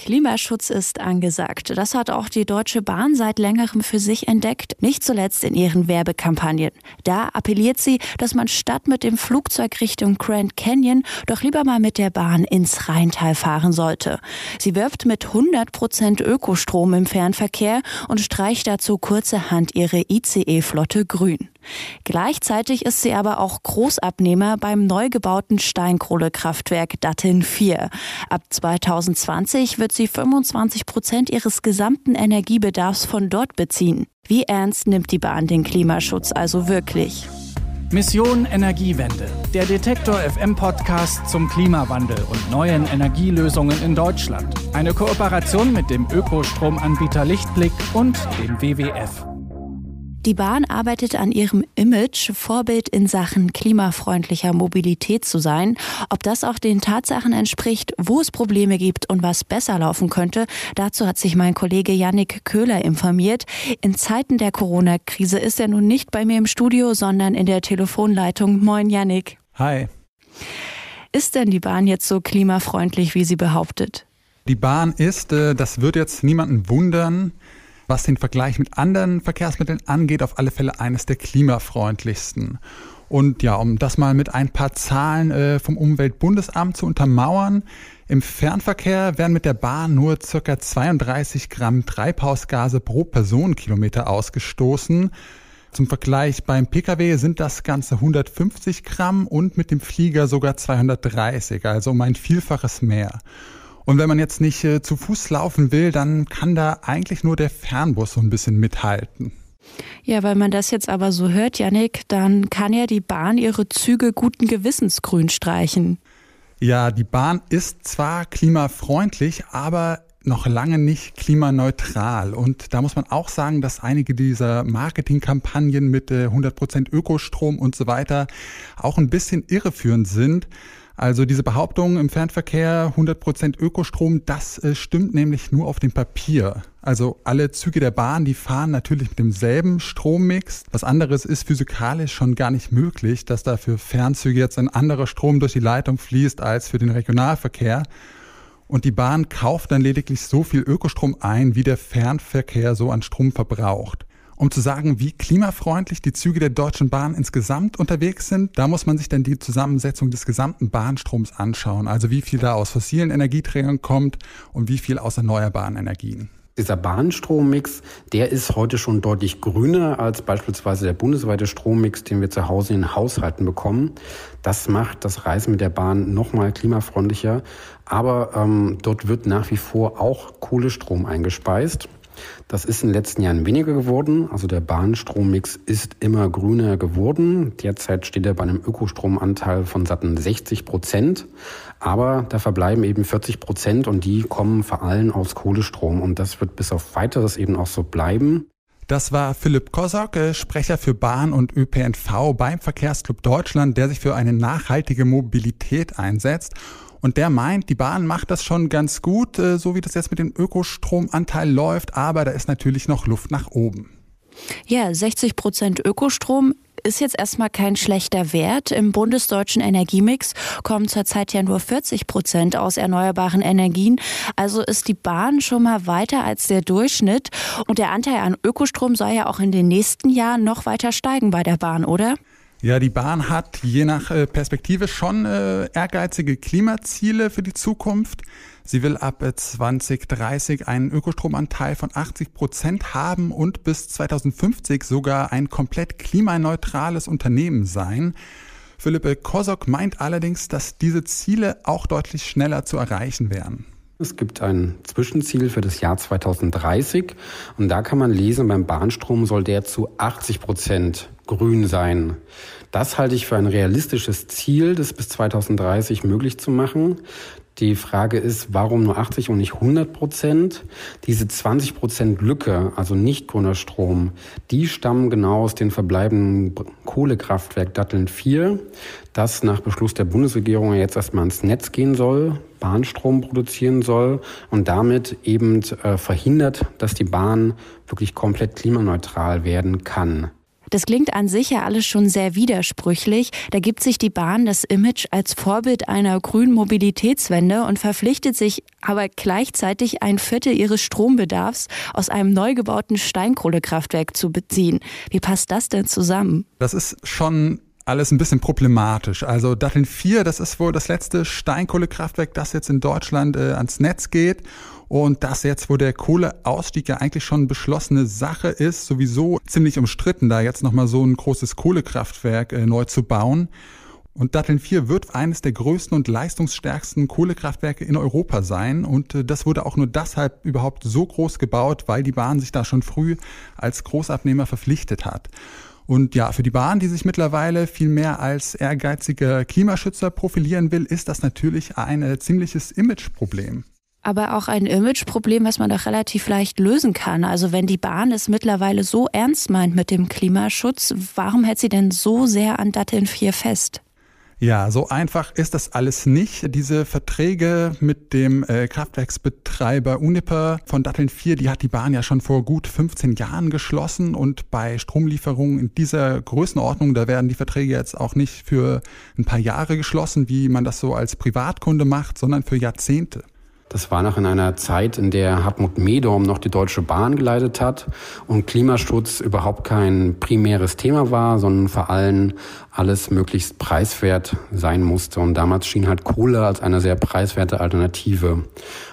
Klimaschutz ist angesagt. Das hat auch die Deutsche Bahn seit längerem für sich entdeckt, nicht zuletzt in ihren Werbekampagnen. Da appelliert sie, dass man statt mit dem Flugzeug Richtung Grand Canyon doch lieber mal mit der Bahn ins Rheintal fahren sollte. Sie wirbt mit 100 Prozent Ökostrom im Fernverkehr und streicht dazu kurzerhand ihre ICE-Flotte grün. Gleichzeitig ist sie aber auch Großabnehmer beim neu gebauten Steinkohlekraftwerk Datteln 4. Ab 2020 wird sie 25 Prozent ihres gesamten Energiebedarfs von dort beziehen. Wie ernst nimmt die Bahn den Klimaschutz also wirklich? Mission Energiewende, der Detektor FM Podcast zum Klimawandel und neuen Energielösungen in Deutschland. Eine Kooperation mit dem Ökostromanbieter Lichtblick und dem WWF. Die Bahn arbeitet an ihrem Image, Vorbild in Sachen klimafreundlicher Mobilität zu sein. Ob das auch den Tatsachen entspricht, wo es Probleme gibt und was besser laufen könnte, dazu hat sich mein Kollege Yannick Köhler informiert. In Zeiten der Corona-Krise ist er nun nicht bei mir im Studio, sondern in der Telefonleitung. Moin, Yannick. Hi. Ist denn die Bahn jetzt so klimafreundlich, wie sie behauptet? Die Bahn ist, äh, das wird jetzt niemanden wundern, was den Vergleich mit anderen Verkehrsmitteln angeht, auf alle Fälle eines der klimafreundlichsten. Und ja, um das mal mit ein paar Zahlen äh, vom Umweltbundesamt zu untermauern, im Fernverkehr werden mit der Bahn nur ca. 32 Gramm Treibhausgase pro Personenkilometer ausgestoßen. Zum Vergleich beim Pkw sind das Ganze 150 Gramm und mit dem Flieger sogar 230, also um ein Vielfaches mehr. Und wenn man jetzt nicht äh, zu Fuß laufen will, dann kann da eigentlich nur der Fernbus so ein bisschen mithalten. Ja, weil man das jetzt aber so hört, Janik, dann kann ja die Bahn ihre Züge guten Gewissens grün streichen. Ja, die Bahn ist zwar klimafreundlich, aber noch lange nicht klimaneutral. Und da muss man auch sagen, dass einige dieser Marketingkampagnen mit 100% äh, Ökostrom und so weiter auch ein bisschen irreführend sind. Also diese Behauptung im Fernverkehr 100% Ökostrom, das äh, stimmt nämlich nur auf dem Papier. Also alle Züge der Bahn, die fahren natürlich mit demselben Strommix. Was anderes ist physikalisch schon gar nicht möglich, dass da für Fernzüge jetzt ein anderer Strom durch die Leitung fließt als für den Regionalverkehr. Und die Bahn kauft dann lediglich so viel Ökostrom ein, wie der Fernverkehr so an Strom verbraucht. Um zu sagen, wie klimafreundlich die Züge der Deutschen Bahn insgesamt unterwegs sind, da muss man sich dann die Zusammensetzung des gesamten Bahnstroms anschauen. Also wie viel da aus fossilen Energieträgern kommt und wie viel aus erneuerbaren Energien. Dieser Bahnstrommix, der ist heute schon deutlich grüner als beispielsweise der bundesweite Strommix, den wir zu Hause in Haushalten bekommen. Das macht das Reisen mit der Bahn nochmal klimafreundlicher. Aber ähm, dort wird nach wie vor auch Kohlestrom eingespeist. Das ist in den letzten Jahren weniger geworden. Also der Bahnstrommix ist immer grüner geworden. Derzeit steht er bei einem Ökostromanteil von satten 60 Prozent. Aber da verbleiben eben 40 Prozent und die kommen vor allem aus Kohlestrom. Und das wird bis auf weiteres eben auch so bleiben. Das war Philipp Kosok, äh, Sprecher für Bahn und ÖPNV beim Verkehrsclub Deutschland, der sich für eine nachhaltige Mobilität einsetzt. Und der meint, die Bahn macht das schon ganz gut, äh, so wie das jetzt mit dem Ökostromanteil läuft, aber da ist natürlich noch Luft nach oben. Ja, 60 Prozent Ökostrom ist jetzt erstmal kein schlechter Wert. Im bundesdeutschen Energiemix kommen zurzeit ja nur 40 Prozent aus erneuerbaren Energien. Also ist die Bahn schon mal weiter als der Durchschnitt. Und der Anteil an Ökostrom soll ja auch in den nächsten Jahren noch weiter steigen bei der Bahn, oder? Ja, die Bahn hat je nach äh, Perspektive schon äh, ehrgeizige Klimaziele für die Zukunft. Sie will ab 2030 äh, einen Ökostromanteil von 80 Prozent haben und bis 2050 sogar ein komplett klimaneutrales Unternehmen sein. Philippe Kosok meint allerdings, dass diese Ziele auch deutlich schneller zu erreichen wären. Es gibt ein Zwischenziel für das Jahr 2030 und da kann man lesen, beim Bahnstrom soll der zu 80 Prozent grün sein. Das halte ich für ein realistisches Ziel, das bis 2030 möglich zu machen. Die Frage ist, warum nur 80 und nicht 100 Prozent? Diese 20 Prozent Lücke, also nicht grüner Strom, die stammen genau aus den verbleibenden Kohlekraftwerk Datteln 4, das nach Beschluss der Bundesregierung jetzt erstmal ins Netz gehen soll, Bahnstrom produzieren soll und damit eben äh, verhindert, dass die Bahn wirklich komplett klimaneutral werden kann. Das klingt an sich ja alles schon sehr widersprüchlich. Da gibt sich die Bahn das Image als Vorbild einer grünen Mobilitätswende und verpflichtet sich aber gleichzeitig ein Viertel ihres Strombedarfs aus einem neu gebauten Steinkohlekraftwerk zu beziehen. Wie passt das denn zusammen? Das ist schon alles ein bisschen problematisch. Also Datteln 4, das ist wohl das letzte Steinkohlekraftwerk, das jetzt in Deutschland äh, ans Netz geht. Und das jetzt, wo der Kohleausstieg ja eigentlich schon beschlossene Sache ist, sowieso ziemlich umstritten, da jetzt nochmal so ein großes Kohlekraftwerk äh, neu zu bauen. Und Datteln 4 wird eines der größten und leistungsstärksten Kohlekraftwerke in Europa sein. Und äh, das wurde auch nur deshalb überhaupt so groß gebaut, weil die Bahn sich da schon früh als Großabnehmer verpflichtet hat. Und ja, für die Bahn, die sich mittlerweile viel mehr als ehrgeiziger Klimaschützer profilieren will, ist das natürlich ein äh, ziemliches Imageproblem aber auch ein Imageproblem, was man doch relativ leicht lösen kann. Also wenn die Bahn es mittlerweile so ernst meint mit dem Klimaschutz, warum hält sie denn so sehr an Datteln 4 fest? Ja, so einfach ist das alles nicht. Diese Verträge mit dem äh, Kraftwerksbetreiber Uniper von Datteln 4, die hat die Bahn ja schon vor gut 15 Jahren geschlossen und bei Stromlieferungen in dieser Größenordnung, da werden die Verträge jetzt auch nicht für ein paar Jahre geschlossen, wie man das so als Privatkunde macht, sondern für Jahrzehnte. Das war noch in einer Zeit, in der Hartmut Medorm noch die Deutsche Bahn geleitet hat und Klimaschutz überhaupt kein primäres Thema war, sondern vor allem alles möglichst preiswert sein musste. Und damals schien halt Kohle als eine sehr preiswerte Alternative.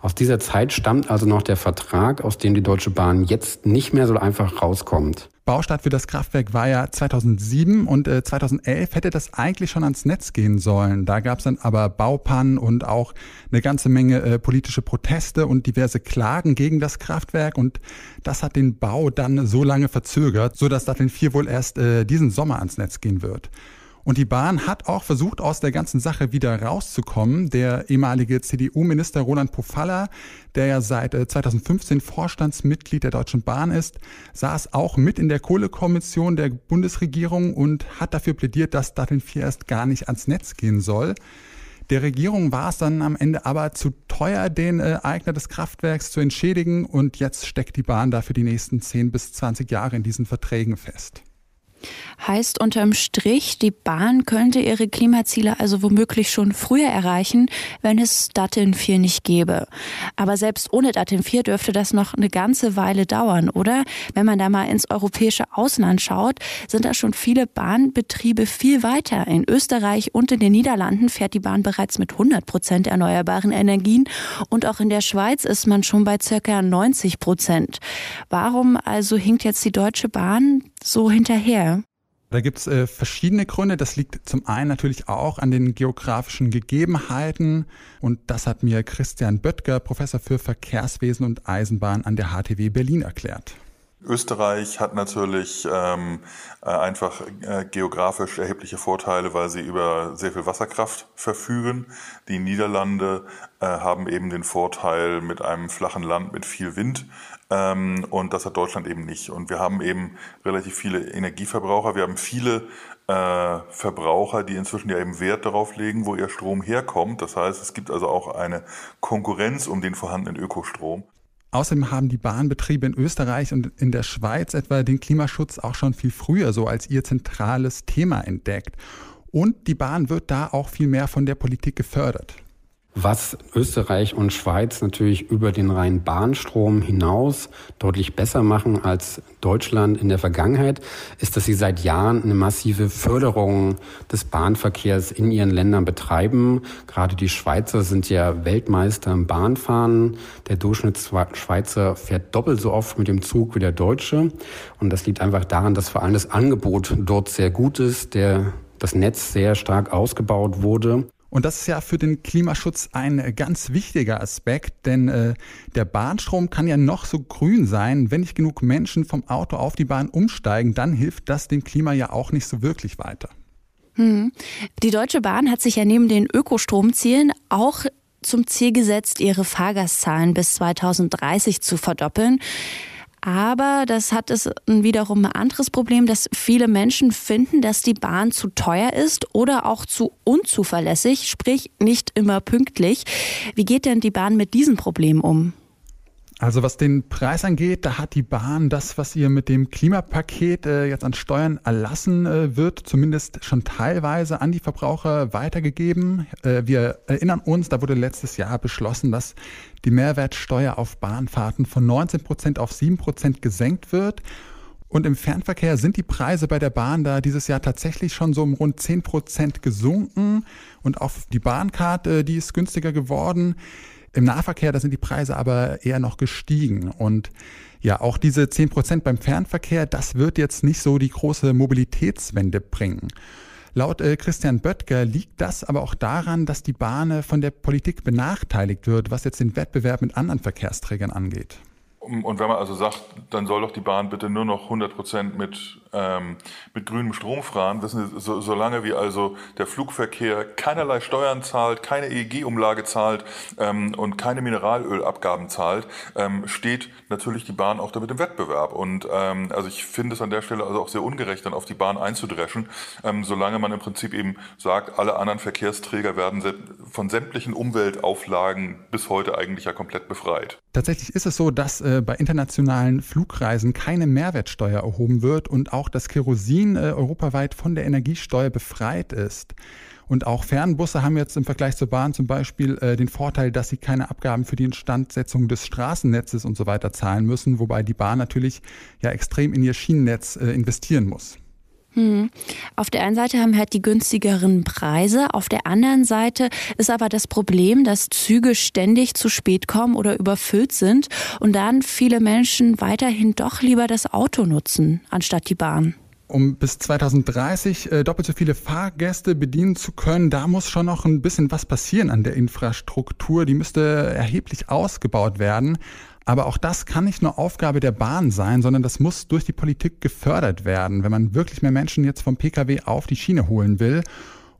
Aus dieser Zeit stammt also noch der Vertrag, aus dem die Deutsche Bahn jetzt nicht mehr so einfach rauskommt. Baustart für das Kraftwerk war ja 2007 und äh, 2011 hätte das eigentlich schon ans Netz gehen sollen. Da gab es dann aber Baupannen und auch eine ganze Menge äh, politische Proteste und diverse Klagen gegen das Kraftwerk und das hat den Bau dann so lange verzögert, so dass Datteln 4 wohl erst äh, diesen Sommer ans Netz gehen wird. Und die Bahn hat auch versucht, aus der ganzen Sache wieder rauszukommen. Der ehemalige CDU-Minister Roland Pofalla, der ja seit 2015 äh, Vorstandsmitglied der Deutschen Bahn ist, saß auch mit in der Kohlekommission der Bundesregierung und hat dafür plädiert, dass Datteln 4 erst gar nicht ans Netz gehen soll. Der Regierung war es dann am Ende aber zu teuer, den äh, Eigner des Kraftwerks zu entschädigen und jetzt steckt die Bahn da für die nächsten 10 bis 20 Jahre in diesen Verträgen fest. Heißt unterm Strich, die Bahn könnte ihre Klimaziele also womöglich schon früher erreichen, wenn es Datteln 4 nicht gäbe. Aber selbst ohne Datteln 4 dürfte das noch eine ganze Weile dauern, oder? Wenn man da mal ins europäische Ausland schaut, sind da schon viele Bahnbetriebe viel weiter. In Österreich und in den Niederlanden fährt die Bahn bereits mit 100 Prozent erneuerbaren Energien und auch in der Schweiz ist man schon bei circa 90 Prozent. Warum also hinkt jetzt die Deutsche Bahn so hinterher? Da gibt's äh, verschiedene Gründe. Das liegt zum einen natürlich auch an den geografischen Gegebenheiten. Und das hat mir Christian Böttger, Professor für Verkehrswesen und Eisenbahn an der HTW Berlin erklärt. Österreich hat natürlich ähm, äh, einfach äh, geografisch erhebliche Vorteile, weil sie über sehr viel Wasserkraft verfügen. Die Niederlande äh, haben eben den Vorteil mit einem flachen Land mit viel Wind ähm, und das hat Deutschland eben nicht. Und wir haben eben relativ viele Energieverbraucher. Wir haben viele äh, Verbraucher, die inzwischen ja eben Wert darauf legen, wo ihr Strom herkommt. Das heißt, es gibt also auch eine Konkurrenz um den vorhandenen Ökostrom. Außerdem haben die Bahnbetriebe in Österreich und in der Schweiz etwa den Klimaschutz auch schon viel früher so als ihr zentrales Thema entdeckt. Und die Bahn wird da auch viel mehr von der Politik gefördert. Was Österreich und Schweiz natürlich über den reinen Bahnstrom hinaus deutlich besser machen als Deutschland in der Vergangenheit, ist, dass sie seit Jahren eine massive Förderung des Bahnverkehrs in ihren Ländern betreiben. Gerade die Schweizer sind ja Weltmeister im Bahnfahren. Der Durchschnittsschweizer fährt doppelt so oft mit dem Zug wie der Deutsche. Und das liegt einfach daran, dass vor allem das Angebot dort sehr gut ist, der das Netz sehr stark ausgebaut wurde. Und das ist ja für den Klimaschutz ein ganz wichtiger Aspekt, denn äh, der Bahnstrom kann ja noch so grün sein. Wenn nicht genug Menschen vom Auto auf die Bahn umsteigen, dann hilft das dem Klima ja auch nicht so wirklich weiter. Hm. Die Deutsche Bahn hat sich ja neben den Ökostromzielen auch zum Ziel gesetzt, ihre Fahrgastzahlen bis 2030 zu verdoppeln. Aber das hat es wiederum ein anderes Problem, dass viele Menschen finden, dass die Bahn zu teuer ist oder auch zu unzuverlässig, sprich nicht immer pünktlich. Wie geht denn die Bahn mit diesen Problemen um? Also was den Preis angeht, da hat die Bahn das, was ihr mit dem Klimapaket äh, jetzt an Steuern erlassen äh, wird, zumindest schon teilweise an die Verbraucher weitergegeben. Äh, wir erinnern uns, da wurde letztes Jahr beschlossen, dass die Mehrwertsteuer auf Bahnfahrten von 19 Prozent auf 7 Prozent gesenkt wird. Und im Fernverkehr sind die Preise bei der Bahn da dieses Jahr tatsächlich schon so um rund 10 Prozent gesunken. Und auf die Bahnkarte, die ist günstiger geworden. Im Nahverkehr, da sind die Preise aber eher noch gestiegen. Und ja, auch diese 10 Prozent beim Fernverkehr, das wird jetzt nicht so die große Mobilitätswende bringen. Laut äh, Christian Böttger liegt das aber auch daran, dass die Bahn von der Politik benachteiligt wird, was jetzt den Wettbewerb mit anderen Verkehrsträgern angeht. Und wenn man also sagt, dann soll doch die Bahn bitte nur noch 100 Prozent mit, ähm, mit grünem Strom fahren, wissen Sie, so, solange wie also der Flugverkehr keinerlei Steuern zahlt, keine EEG-Umlage zahlt ähm, und keine Mineralölabgaben zahlt, ähm, steht natürlich die Bahn auch damit im Wettbewerb. Und ähm, also ich finde es an der Stelle also auch sehr ungerecht, dann auf die Bahn einzudreschen, ähm, solange man im Prinzip eben sagt, alle anderen Verkehrsträger werden von sämtlichen Umweltauflagen bis heute eigentlich ja komplett befreit. Tatsächlich ist es so, dass äh, bei internationalen Flugreisen keine Mehrwertsteuer erhoben wird und auch das Kerosin äh, europaweit von der Energiesteuer befreit ist. Und auch Fernbusse haben jetzt im Vergleich zur Bahn zum Beispiel äh, den Vorteil, dass sie keine Abgaben für die Instandsetzung des Straßennetzes und so weiter zahlen müssen, wobei die Bahn natürlich ja extrem in ihr Schienennetz äh, investieren muss. Hm. Auf der einen Seite haben wir halt die günstigeren Preise, auf der anderen Seite ist aber das Problem, dass Züge ständig zu spät kommen oder überfüllt sind und dann viele Menschen weiterhin doch lieber das Auto nutzen, anstatt die Bahn um bis 2030 äh, doppelt so viele Fahrgäste bedienen zu können, da muss schon noch ein bisschen was passieren an der Infrastruktur. Die müsste erheblich ausgebaut werden. Aber auch das kann nicht nur Aufgabe der Bahn sein, sondern das muss durch die Politik gefördert werden, wenn man wirklich mehr Menschen jetzt vom Pkw auf die Schiene holen will.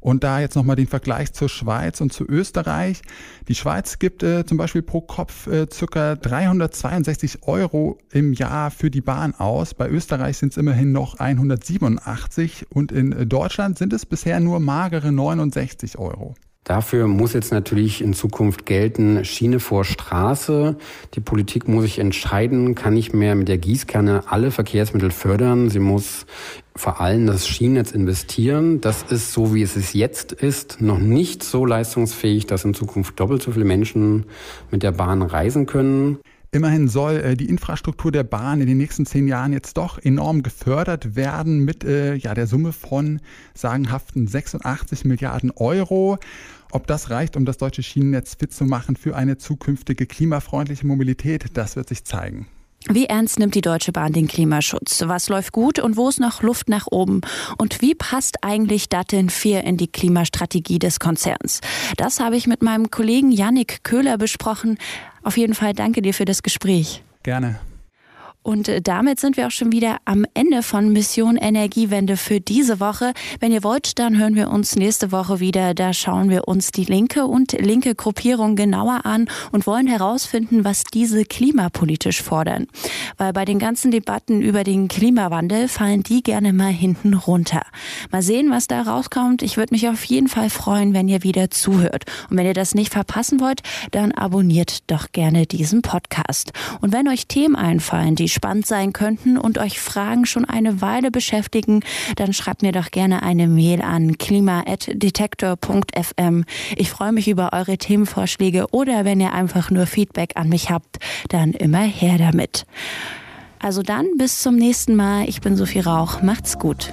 Und da jetzt nochmal den Vergleich zur Schweiz und zu Österreich. Die Schweiz gibt äh, zum Beispiel pro Kopf äh, circa 362 Euro im Jahr für die Bahn aus. Bei Österreich sind es immerhin noch 187 und in Deutschland sind es bisher nur magere 69 Euro. Dafür muss jetzt natürlich in Zukunft gelten, Schiene vor Straße. Die Politik muss sich entscheiden, kann nicht mehr mit der Gießkanne alle Verkehrsmittel fördern. Sie muss vor allem das Schienennetz investieren. Das ist so, wie es jetzt ist, noch nicht so leistungsfähig, dass in Zukunft doppelt so viele Menschen mit der Bahn reisen können. Immerhin soll äh, die Infrastruktur der Bahn in den nächsten zehn Jahren jetzt doch enorm gefördert werden mit äh, ja, der Summe von sagenhaften 86 Milliarden Euro. Ob das reicht, um das deutsche Schienennetz fit zu machen für eine zukünftige klimafreundliche Mobilität, das wird sich zeigen. Wie ernst nimmt die Deutsche Bahn den Klimaschutz? Was läuft gut und wo ist noch Luft nach oben? Und wie passt eigentlich Datteln 4 in die Klimastrategie des Konzerns? Das habe ich mit meinem Kollegen Yannick Köhler besprochen. Auf jeden Fall danke dir für das Gespräch. Gerne. Und äh, damit sind wir auch schon wieder am Ende von Mission Energiewende für diese Woche. Wenn ihr wollt, dann hören wir uns nächste Woche wieder. Da schauen wir uns die linke und linke Gruppierung genauer an und wollen herausfinden, was diese klimapolitisch fordern. Weil bei den ganzen Debatten über den Klimawandel fallen die gerne mal hinten runter. Mal sehen, was da rauskommt. Ich würde mich auf jeden Fall freuen, wenn ihr wieder zuhört. Und wenn ihr das nicht verpassen wollt, dann abonniert doch gerne diesen Podcast. Und wenn euch Themen einfallen, die spannend sein könnten und euch Fragen schon eine Weile beschäftigen, dann schreibt mir doch gerne eine Mail an klima.detektor.fm. Ich freue mich über eure Themenvorschläge oder wenn ihr einfach nur Feedback an mich habt, dann immer her damit. Also dann bis zum nächsten Mal. Ich bin Sophie Rauch. Macht's gut.